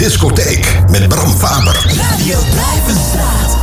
Discotheek met Bram Faber. Radio Blijvenstraat.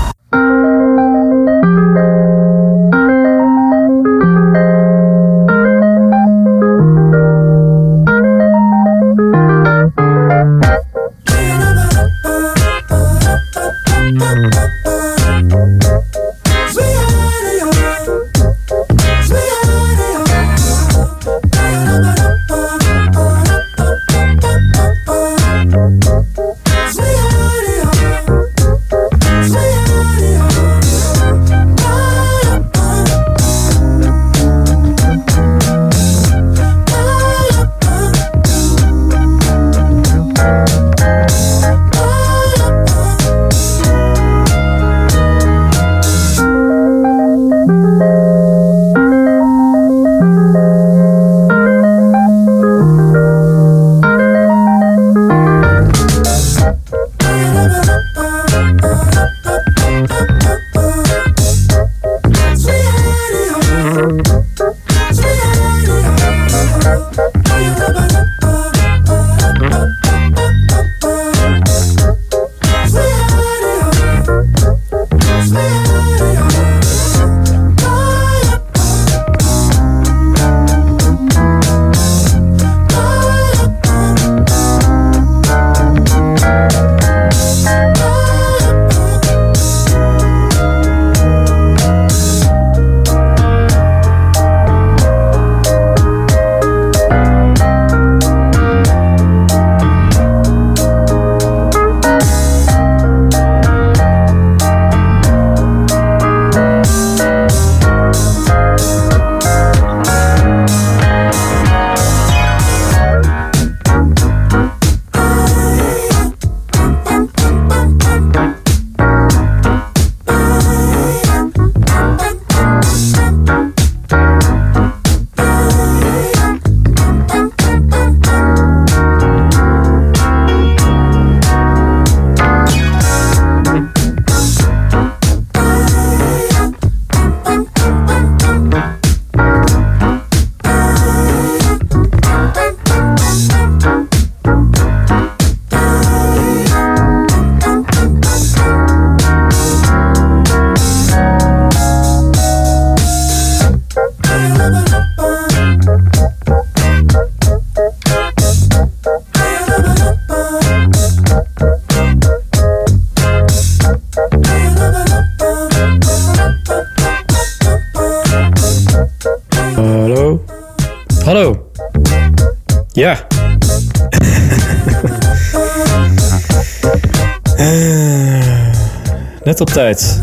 Net op tijd.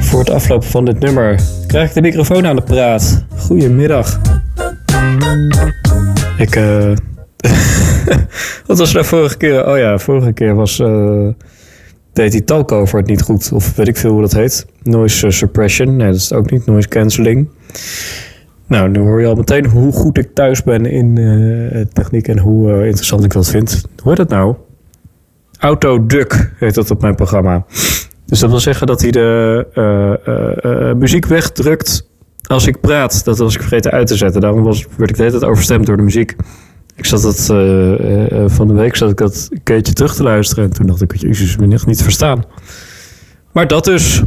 Voor het aflopen van dit nummer krijg ik de microfoon aan de praat. Goedemiddag. Ik, eh. Wat was nou vorige keer? Oh ja, vorige keer was. eh deed die talkover het niet goed. Of weet ik veel hoe dat heet. Noise eh, suppression. Nee, dat is het ook niet. Noise cancelling. Nou, nu hoor je al meteen hoe goed ik thuis ben in techniek en hoe interessant ik dat vind. Hoe heet dat nou? Autoduck heet dat op mijn programma. Dus dat wil zeggen dat hij de eh, eh, eh, muziek wegdrukt als ik praat. Dat was ik vergeten uit te zetten. Daarom was, werd ik de hele tijd overstemd door de muziek. Ik zat dat van de week zat ik dat keertje terug te luisteren. En toen dacht ik, jezus, ben echt niet verstaan. Maar dat dus.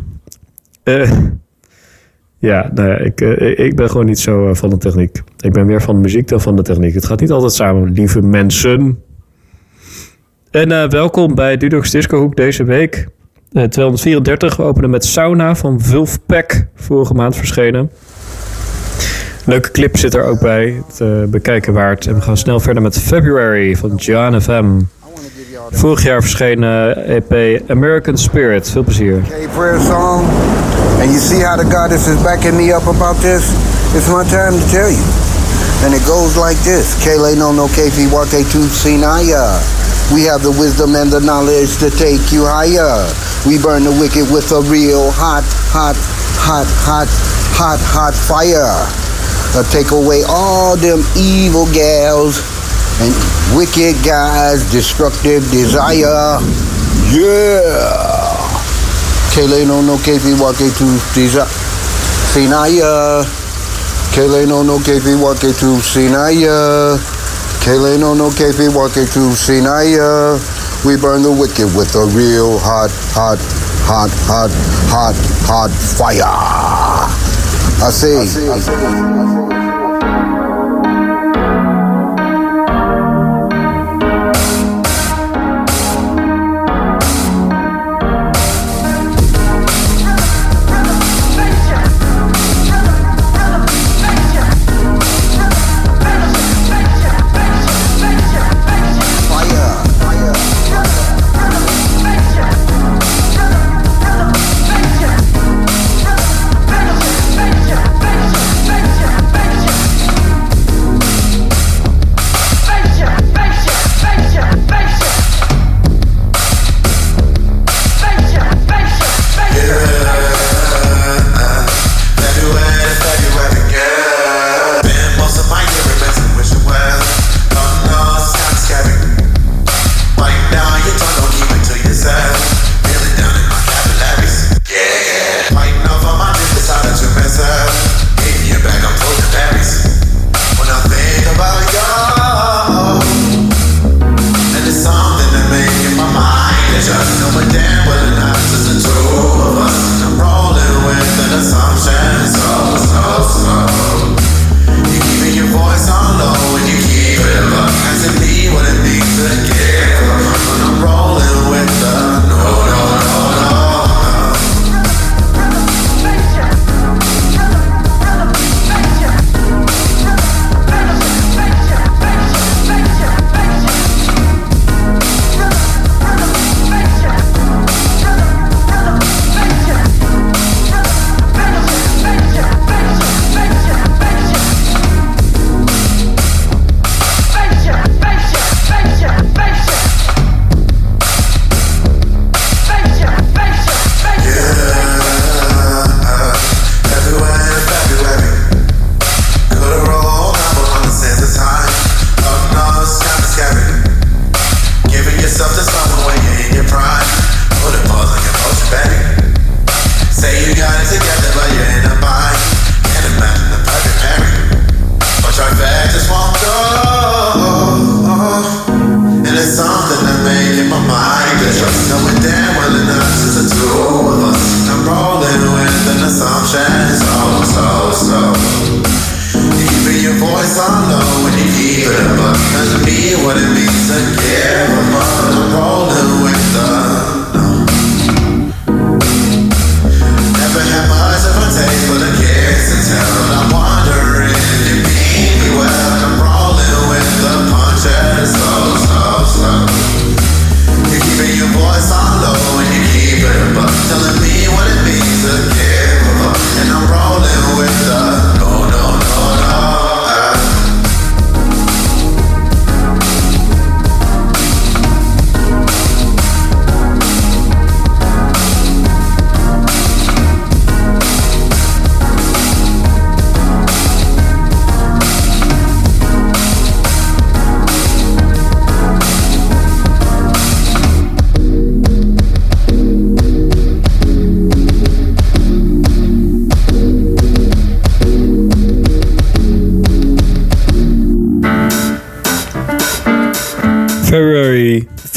Ja, nou ja, ik, ik ben gewoon niet zo van de techniek. Ik ben meer van de muziek dan van de techniek. Het gaat niet altijd samen, lieve mensen. En eh, welkom bij Dudox Disco Hoek deze week. Eh, 234. We openen met Sauna van Vulfpack. Vorige maand verschenen. Leuke clip zit er ook bij. Het eh, bekijken waard. En we gaan snel verder met February van John FM. Vorig jaar verschenen EP American Spirit. Veel plezier. And you see how the goddess is backing me up about this? It's my time to tell you. And it goes like this. Kele no no kefi wake tu sinaya. We have the wisdom and the knowledge to take you higher. We burn the wicked with a real hot, hot, hot, hot, hot, hot fire. Uh, take away all them evil gals and wicked guys, destructive desire. Yeah. Kele no no kefi wake tu tiza. Sinaya. Kele no no kefi wake tu sinaya. Kaylee no no KP walking through Sinai. We burn the wicked with a real hot, hot, hot, hot, hot, hot fire. I see. I see. it. Say you got it together, but you're in a bind. Can't imagine the perfect pairing. But your bag just. And it's something my mind. Just two of us. I'm rolling with an assumption. So, so, so. Your voice on low when you keep it above. Cause me what it means to care.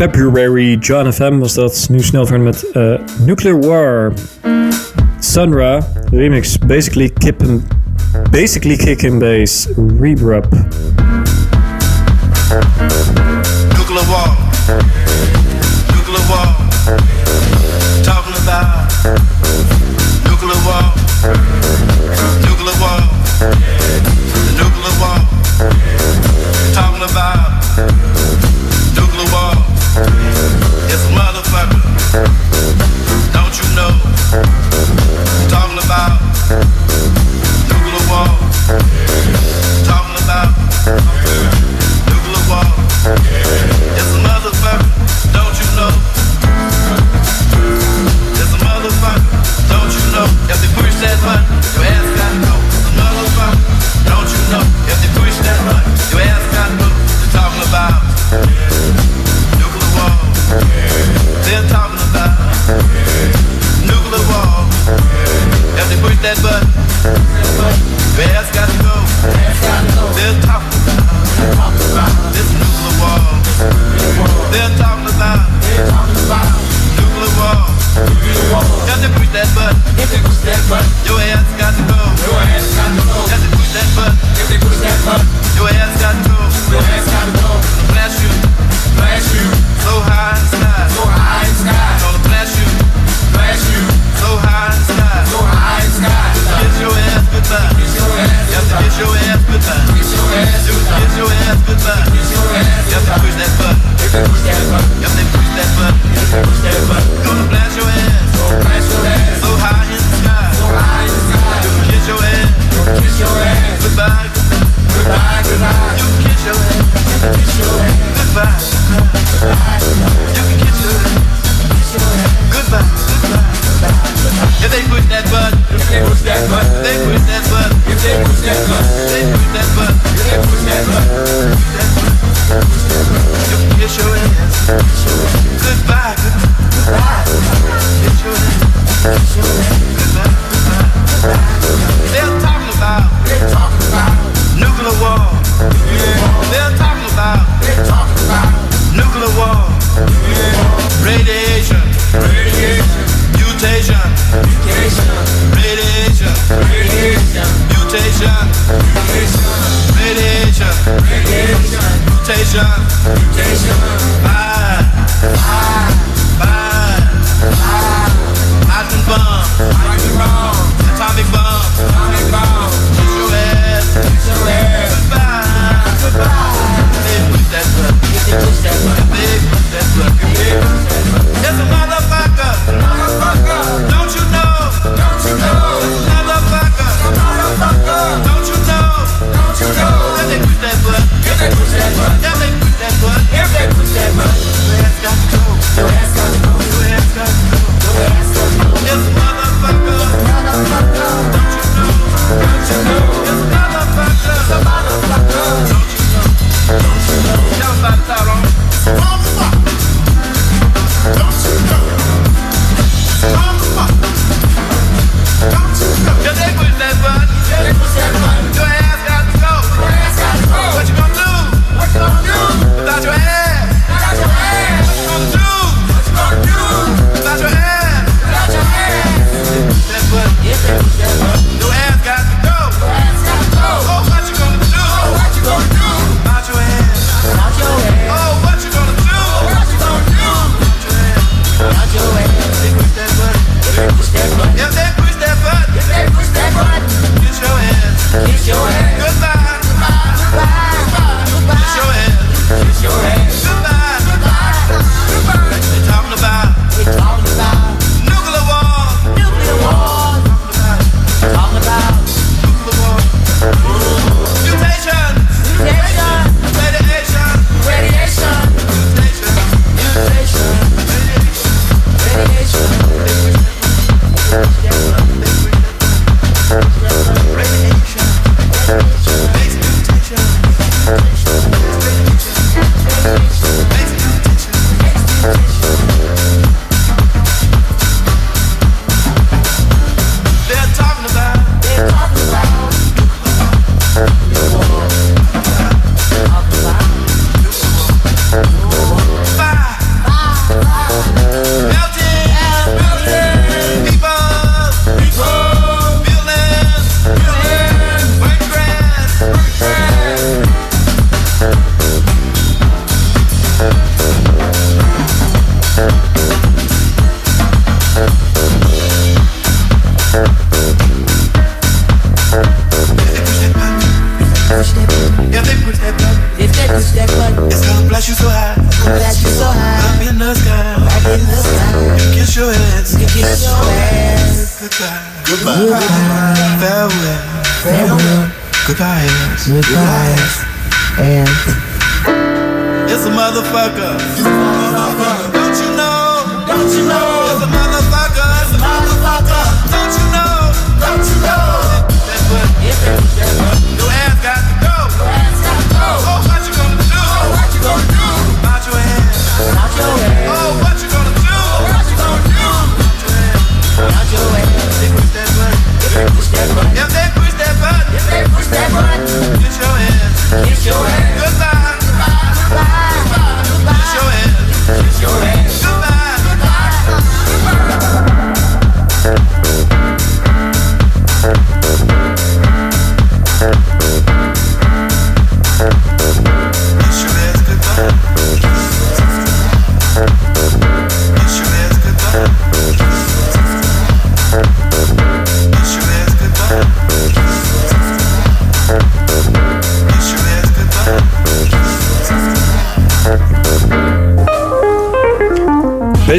February, John FM was dat. Nu snel verder met uh, Nuclear War. Sunra, remix, basically, kip basically kick and bass, rebrub.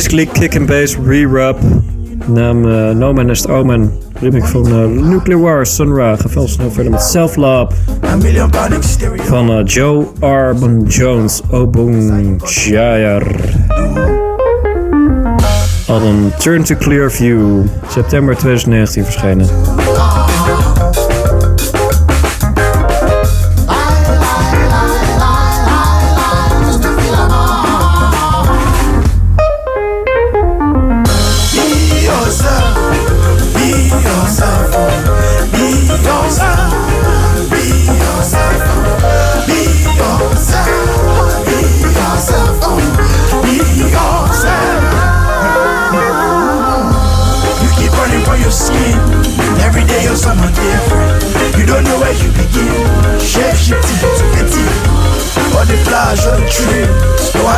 basically kick and bass re-rap. Naam eh, No Man Nest oh Omen. Remake van eh, Nuclear War Sunra. Geval veel snel verder met Self Love. Van eh, Joe Arbon Jones. Oh Obon Jair. Album Turn to Clear View. September 2019 verschenen.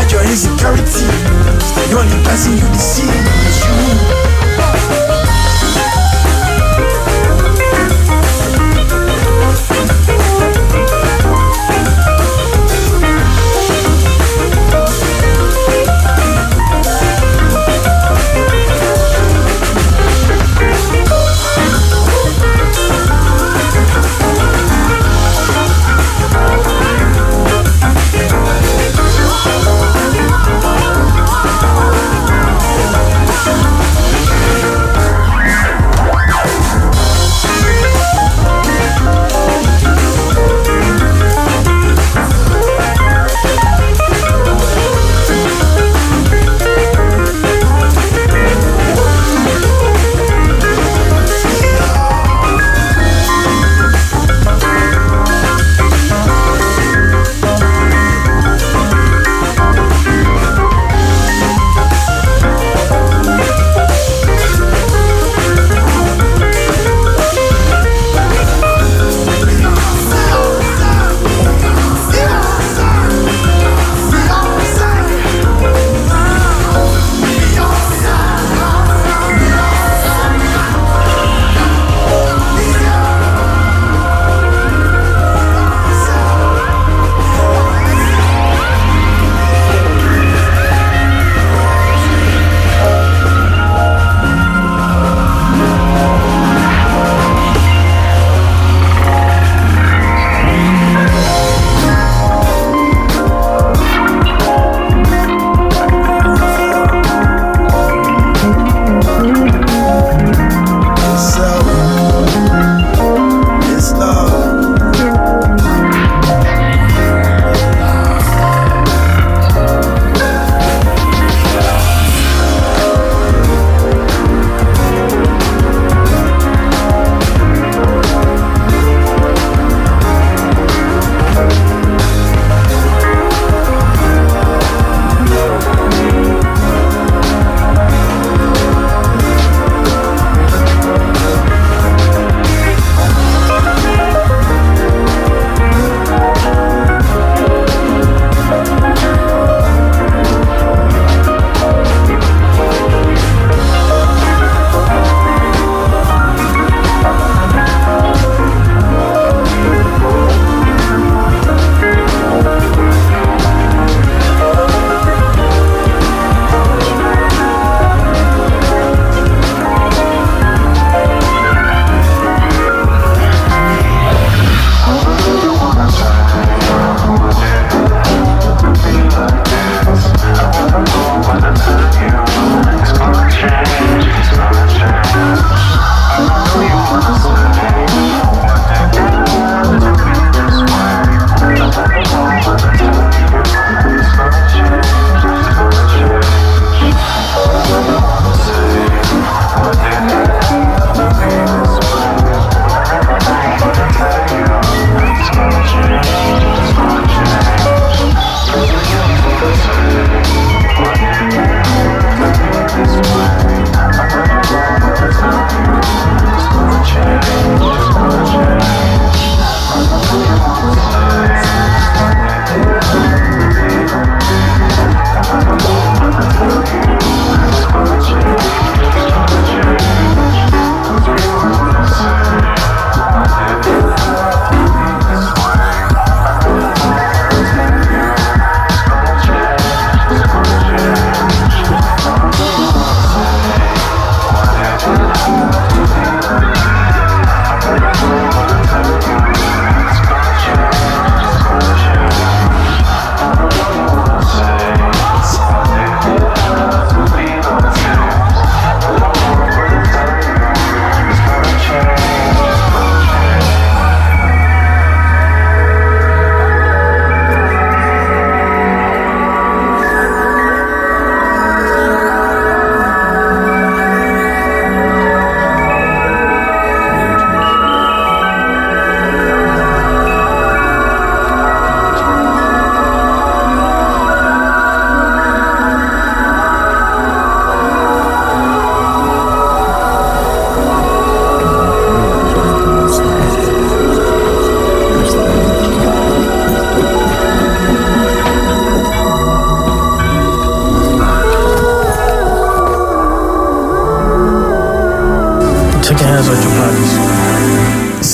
hide your insecurity. The only person you deceive is you.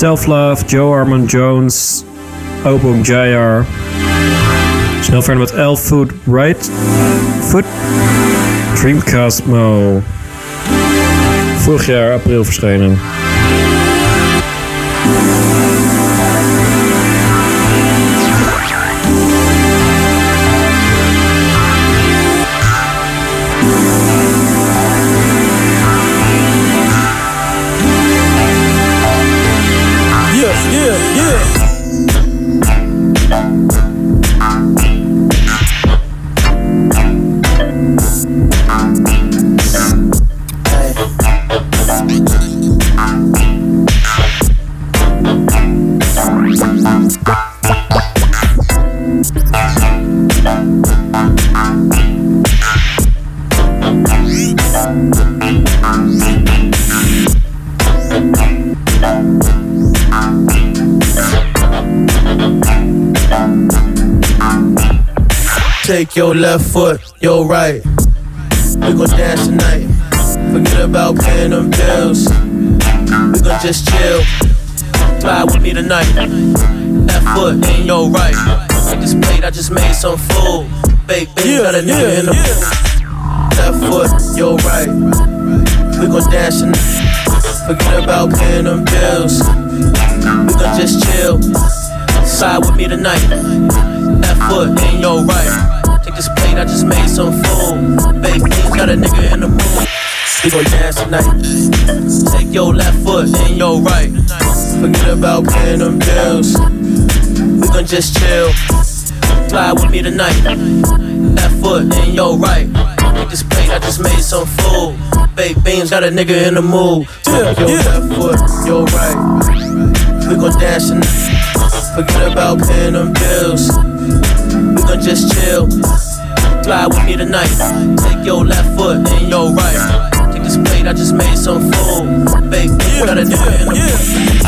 Self Love, Joe Armand Jones, Obum JR. Snel verder met L Food Right Foot Dreamcast Mo. Vorig jaar april verschenen. Left foot, your right. We gon' dance tonight. Forget about paying them bills. We gon' just chill. Fly with me tonight. Left foot in your right. I just played, I just made some food. Baked beans, Yeah, got a nigga yeah, in the yeah. Left foot, your right. We gon' dance tonight. Forget about paying them bills. We gon' just chill. Side with me tonight. Left foot in your right. This plate, I just made some food. Baked beans, got a nigga in the mood. We gon' dance tonight. Take your left foot in your right. Forget about paying them bills. We gon' just chill. Fly with me tonight. Left foot in your right. Take this plate, I just made some food. Baked beans, got a nigga in the mood. Take your yeah. left foot, your right. We gon' dance tonight. Forget about paying them bills. We gon' just chill. Fly with me tonight. Take your left foot and your right. Take this plate, I just made some food. Baked beans, got a nigga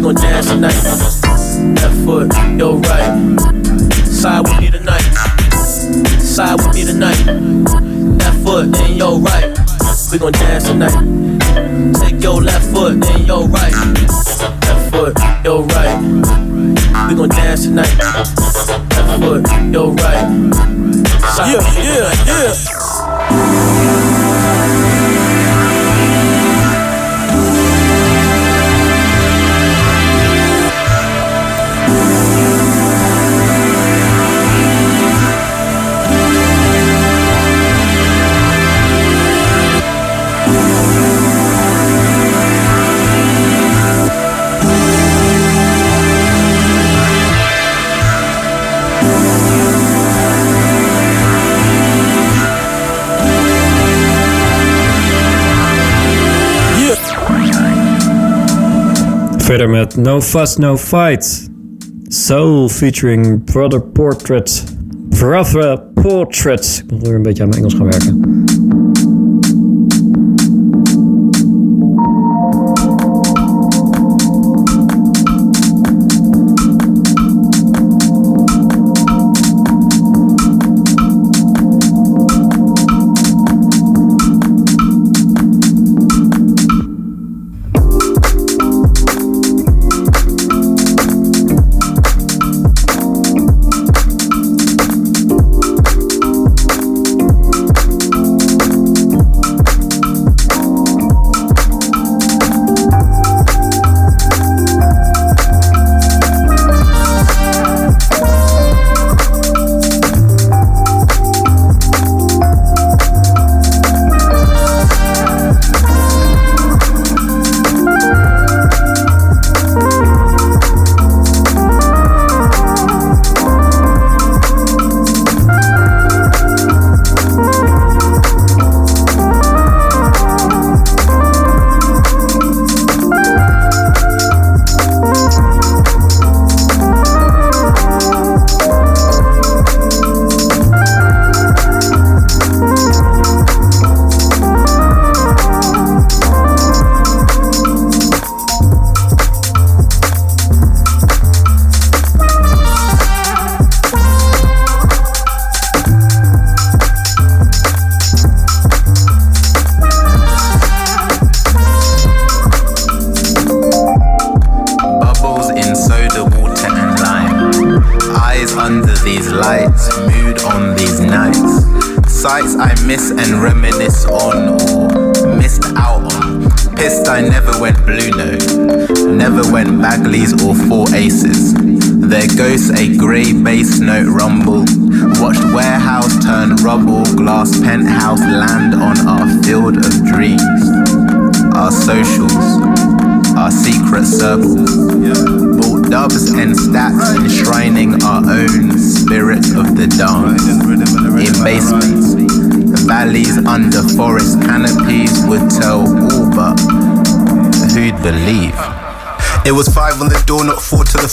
We gon' dance tonight. Left foot, your right. Side with me tonight. Side with me tonight. Left foot in your right. We gon' dance tonight. Take your left foot your right. Left foot, your right. We gon' dance tonight. Left foot, your right. Side Yeah, yeah, yeah. Verder met No Fuss, No Fight. Soul featuring Brother Portrait. Brother Portrait. Ik moet weer een beetje aan mijn Engels gaan werken.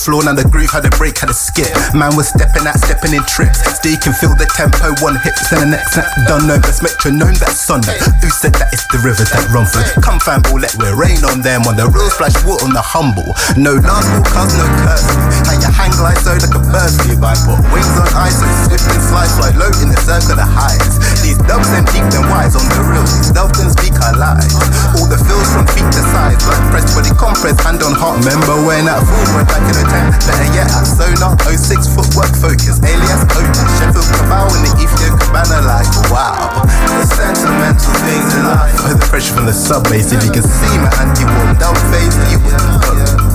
Floor. Now the groove had a break, had a skip. Man was stepping out, stepping in trips. Steve can feel the tempo, one hit, then the next snap. Done know, best metronome, that's Sunday. Who said that it's the rivers that run through? Come fan let we rain on them. On the real splash water on the humble. No last will cause no curse. How you hang glide so like a bird flew by. Put wings on ice, so swift and slide, fly low in the circle of highs. These dubs and deep and wise on the real. These doves can speak our lives. All the feels from feet to sides, like press body compress, hand on heart. Remember when that fool went back in the tent? Better yet, at Sonar, 06 footwork focus, alias Oda, Sheffield Cabal in the Ethiopia Cabana, like wow. The sentimental things in life. Oh, the pressure from the subway, if you can see my anti-war dumb face, you would.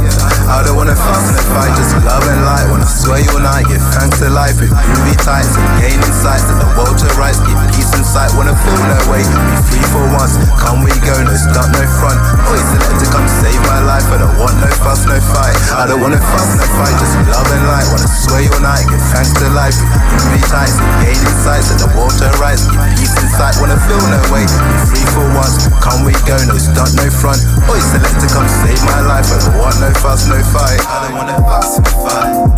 I don't wanna fuss and fight, just love and light. Wanna swear all night, give thanks to life with groovy tights and gain insights to the world to rights, keep peace in sight. Wanna feel no way, be free for once. Come we go, no stop, no front. Always select to come save my life. I don't want no fuss, no fight. I don't wanna fuss, no fight, just love and light. Wanna sway all night, give thanks to life with groovy tights and gain insights to the world to rights, keep peace in sight. Wanna feel no way, be free for once. Come we go, no stunt, no front. Always select to come save my life. I don't want no fuss, no fight. I don't wanna fight.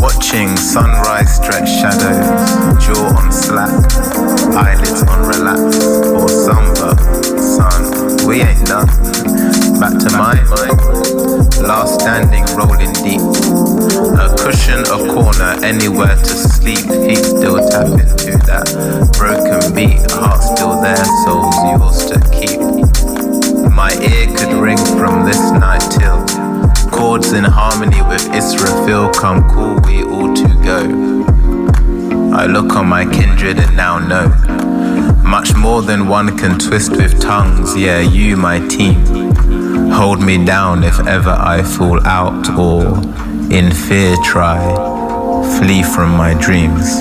Watching sunrise stretch shadows, jaw on slack, eyelids on relax, or samba, sun, we ain't done. Back to my mind, last standing rolling deep. A cushion, a corner, anywhere to sleep. Feet still tapping to that broken beat, heart still there, soul's yours to keep. My ear could ring from this night till chords in harmony with Israfil come cool, we all to go. I look on my kindred and now know much more than one can twist with tongues. Yeah, you, my team, Hold me down if ever I fall out, or in fear try, flee from my dreams.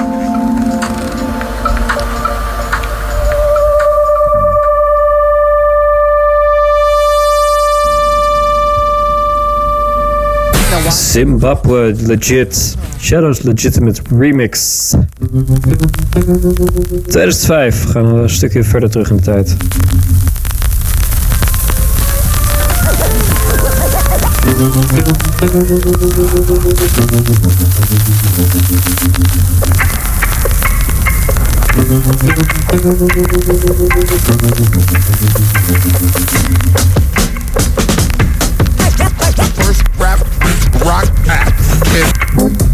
Zimbabwe Legit, Shadows Legitimate Remix. 2005 gaan we een stukje verder terug in de tijd. First rap rock act.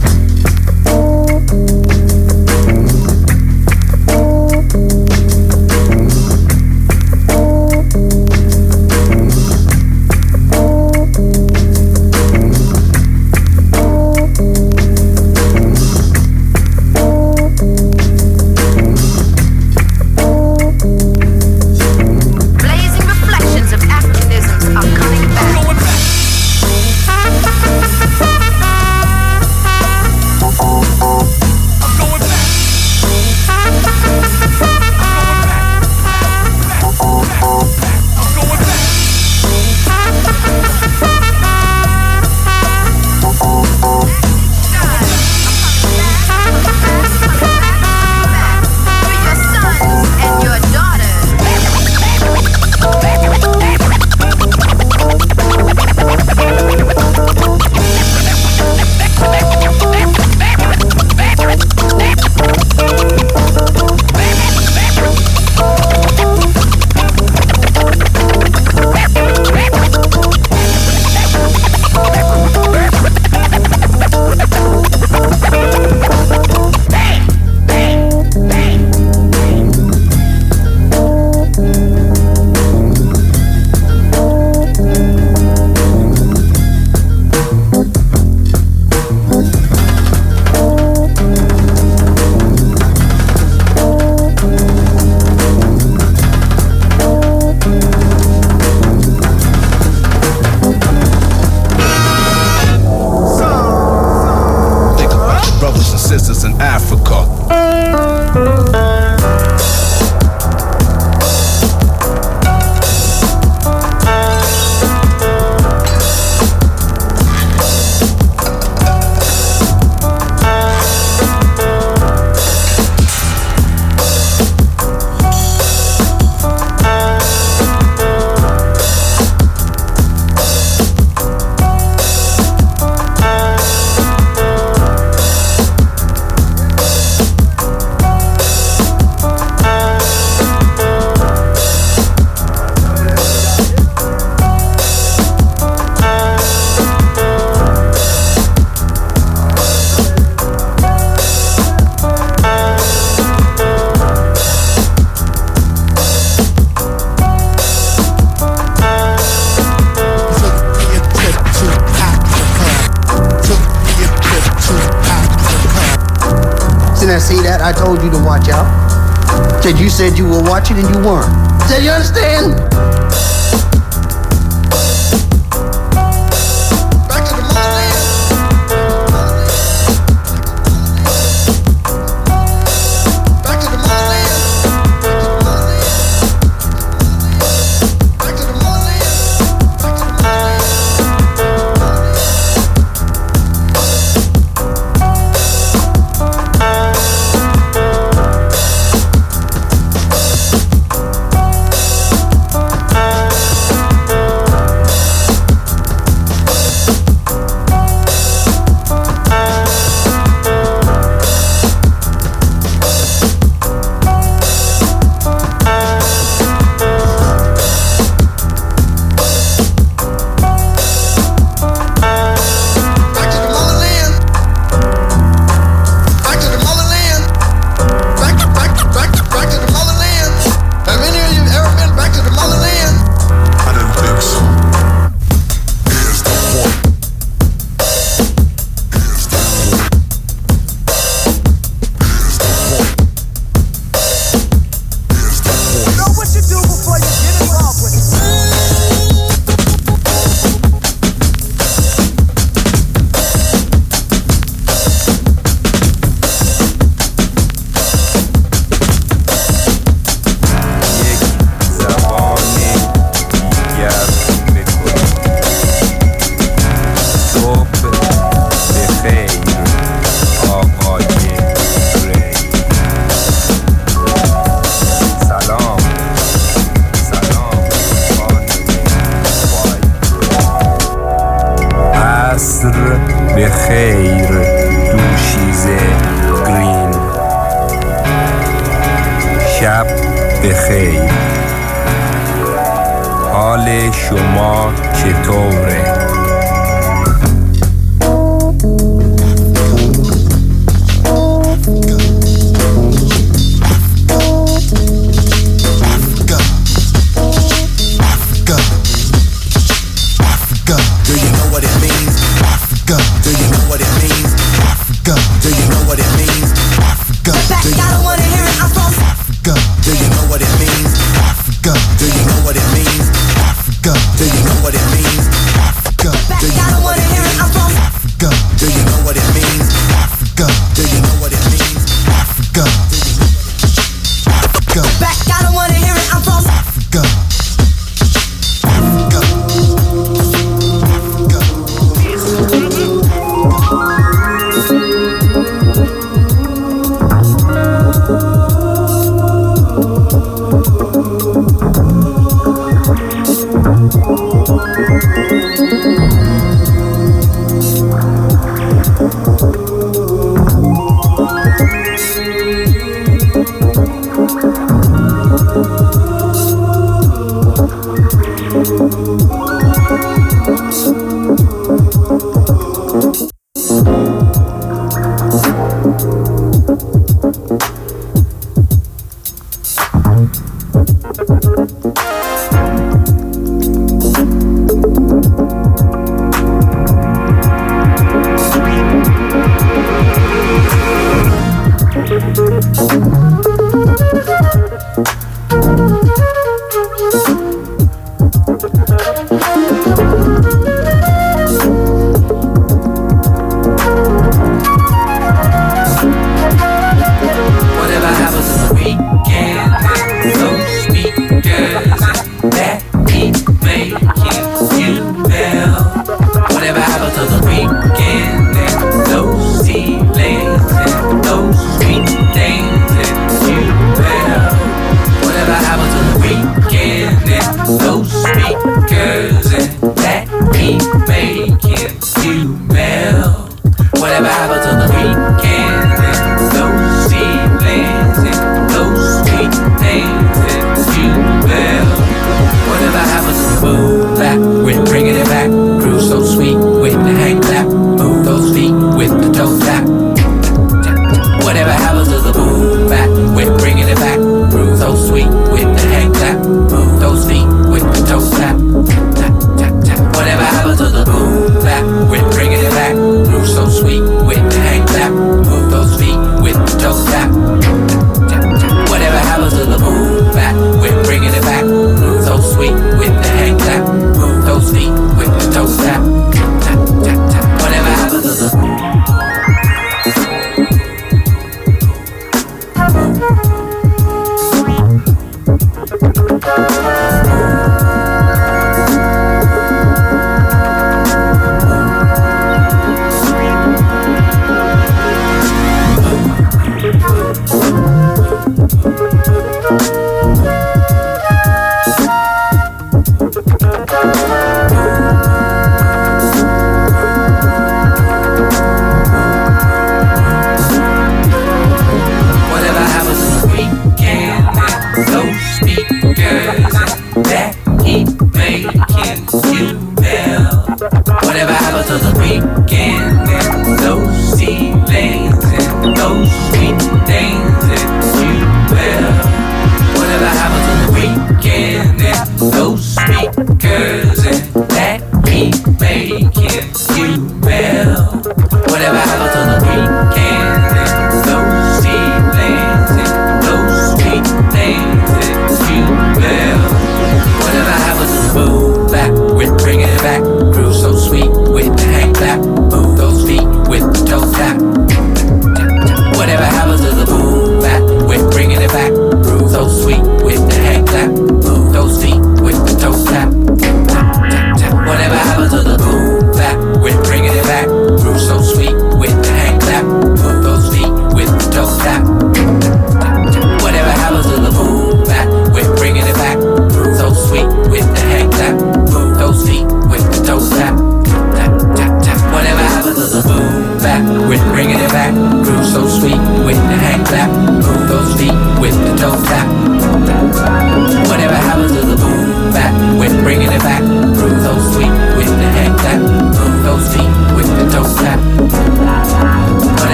that, I told you to watch out. Said you said you were watching and you weren't. Said you understand?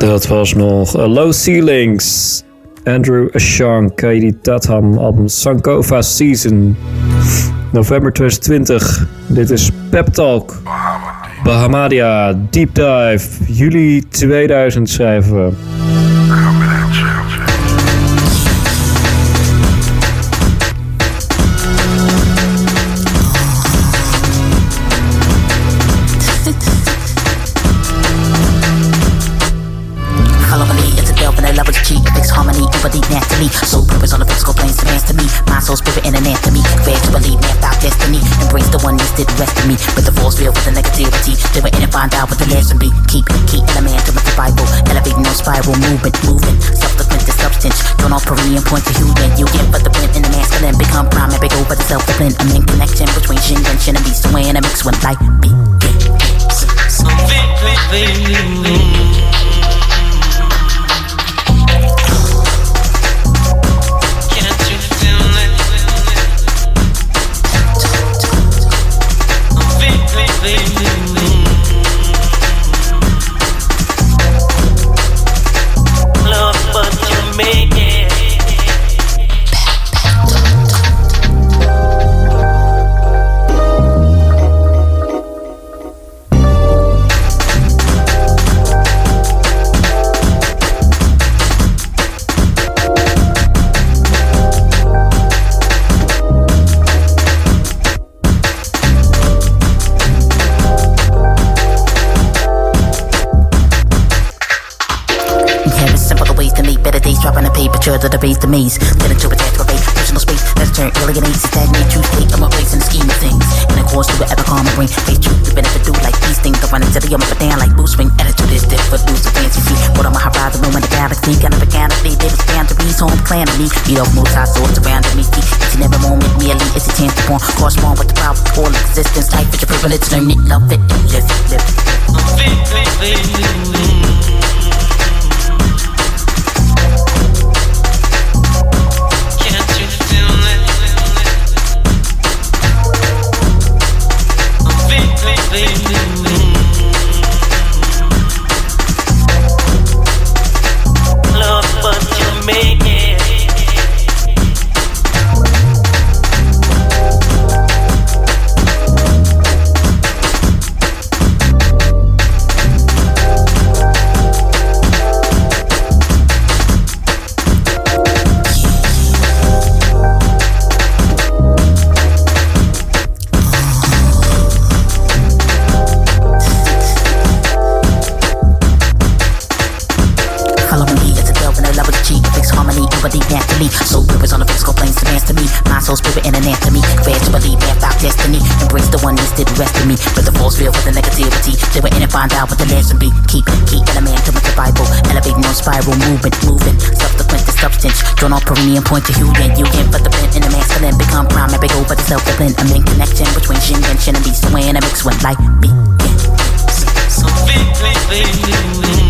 Dat was nog eh, Low Ceilings. Andrew Ashang, Kaidi Tatham, album Sankova Season. November 2020. Dit is Pep Talk. Bahamadia, Deep Dive. Juli 2000 schrijven we. Soul, spirit, and anatomy. Fair to believe, mapped out destiny. Embrace the did the rest of me. But the force real with the negativity. Do it in and find out what the lesson be. Keep, keep element to my survival. Elevating no spiral, movement, moving. Subsequent to substance. Don't all Korean point to human. You get but the print in the masculine. Become prime and big over the self discipline. I'm connection between shin and shin and beast. So in a mix when life begins. Love, to the base the maze. Get into a retrograde, personal space, let's turn alienates, stagnate, true state of my place in the scheme of things. And of course, to whatever karma bring, face truth, the benefit do like these things. I run into the up and down like boost swing. Attitude is different, lose the fancy feet. Put on my horizon, room in the galaxy, kind of organically, they was boundaries, home planet me. Beat off most high swords around me, see, each and every moment, merely it's a chance to born. Correspond with the power of all existence, life is your privilege, learn it, love it, and live it, live it. Destiny. Embrace the oneness, did the rest of me. But the force real with the negativity. Do it in and find out what the lesson be. Keep, keep element to my survival. Elevating no spiral, movement, moving. Subsequent to substance. Drawn all perennial point to human. You can put the print in the masculine. Become prime and big over the self discipline. I'm in connection between shin and shin and beast. So in a mix when life begins. So. Nou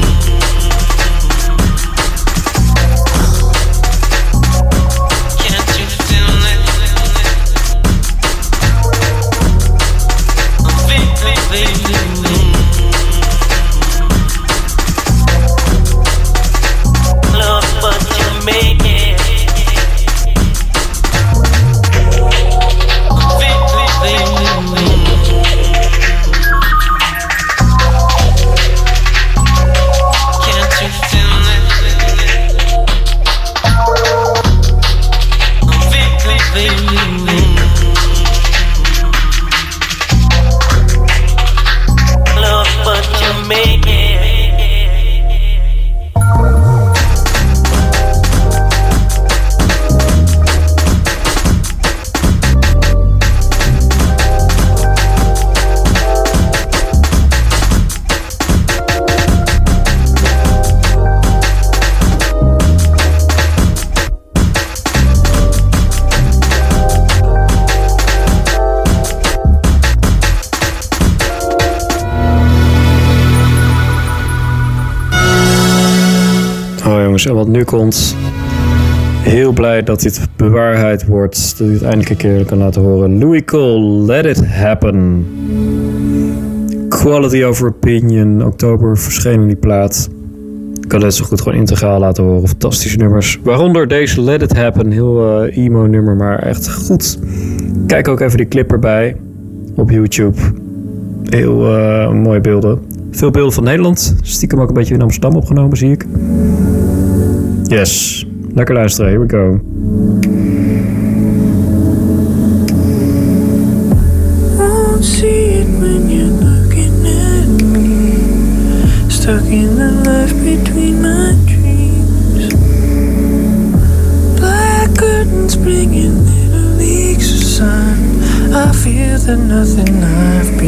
en wat nu komt... Heel blij dat dit bewaarheid wordt. Dat ik het eindelijk een keer kan laten horen. Louis Cole, Let It Happen. Quality over Opinion. Oktober verschenen die plaat. Ik kan net zo goed gewoon integraal laten horen. Fantastische nummers. Waaronder deze Let It Happen. Heel eh, emo nummer, maar echt goed. Kijk ook even die clip erbij. Op YouTube. Heel eh, mooie beelden. Veel beelden van Nederland. Stiekem ook een beetje in Amsterdam opgenomen, zie ik. Yes. Lekker luisteren. Here we go. won't see it when you're looking at me. Stuck in the life between my dreams. Black curtains bringing little leaks of sun. I feel that nothing I've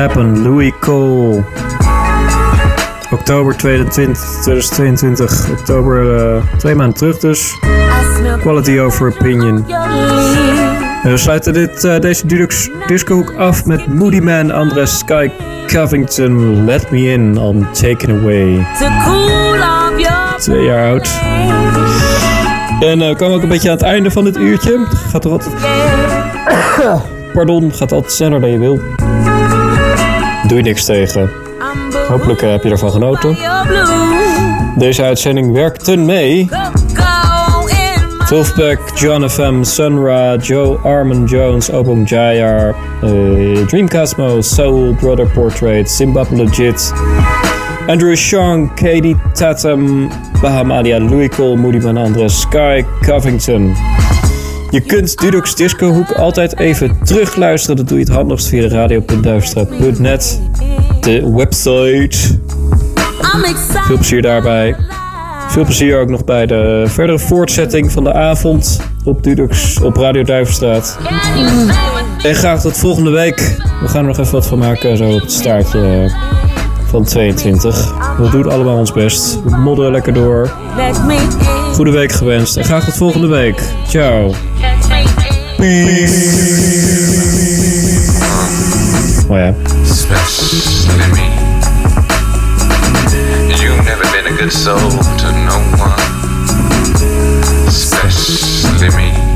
Happen, Louis Cole. Oktober 2020, 2022, oktober, eh, twee maanden terug dus. Quality over Opinion. We sluiten dit, eh, deze Dudux Discohoek af met Moody Man, Andres Sky Covington, Let Me In, I'm Taken Away. Twee jaar oud. En we komen ook een beetje aan het einde van dit uurtje. Gaat er altijd... Pardon, gaat altijd sneller dan je wil. Doe je niks tegen. Hopelijk eh, heb je ervan genoten. Deze uitzending werkte mee. Wolfpack, John FM, Sunra, Joe Armin Jones, Obum Jayar, eh, Dream Cosmo, Soul, Brother Portrait, Zimbabwe Legit, Andrew Sean, Katie Tatum, Bahamadia, Louis Cole, Moody Man Andres, Sky Covington. Je kunt Dudux Disco Hoek altijd even terugluisteren. Dat doe je het handigst via de radio.duifstraat.net. De website. Veel plezier daarbij. Veel plezier ook nog bij de verdere voortzetting van de avond op Dudux op Radio Duivenstraat. En graag tot volgende week. We gaan er nog even wat van maken zo op het staartje van 22. We doen allemaal ons best. We modderen lekker door. Goede week gewenst en graag tot volgende week. Ciao. Ja. Especially me. You've never been a good soul to no one. Especially me.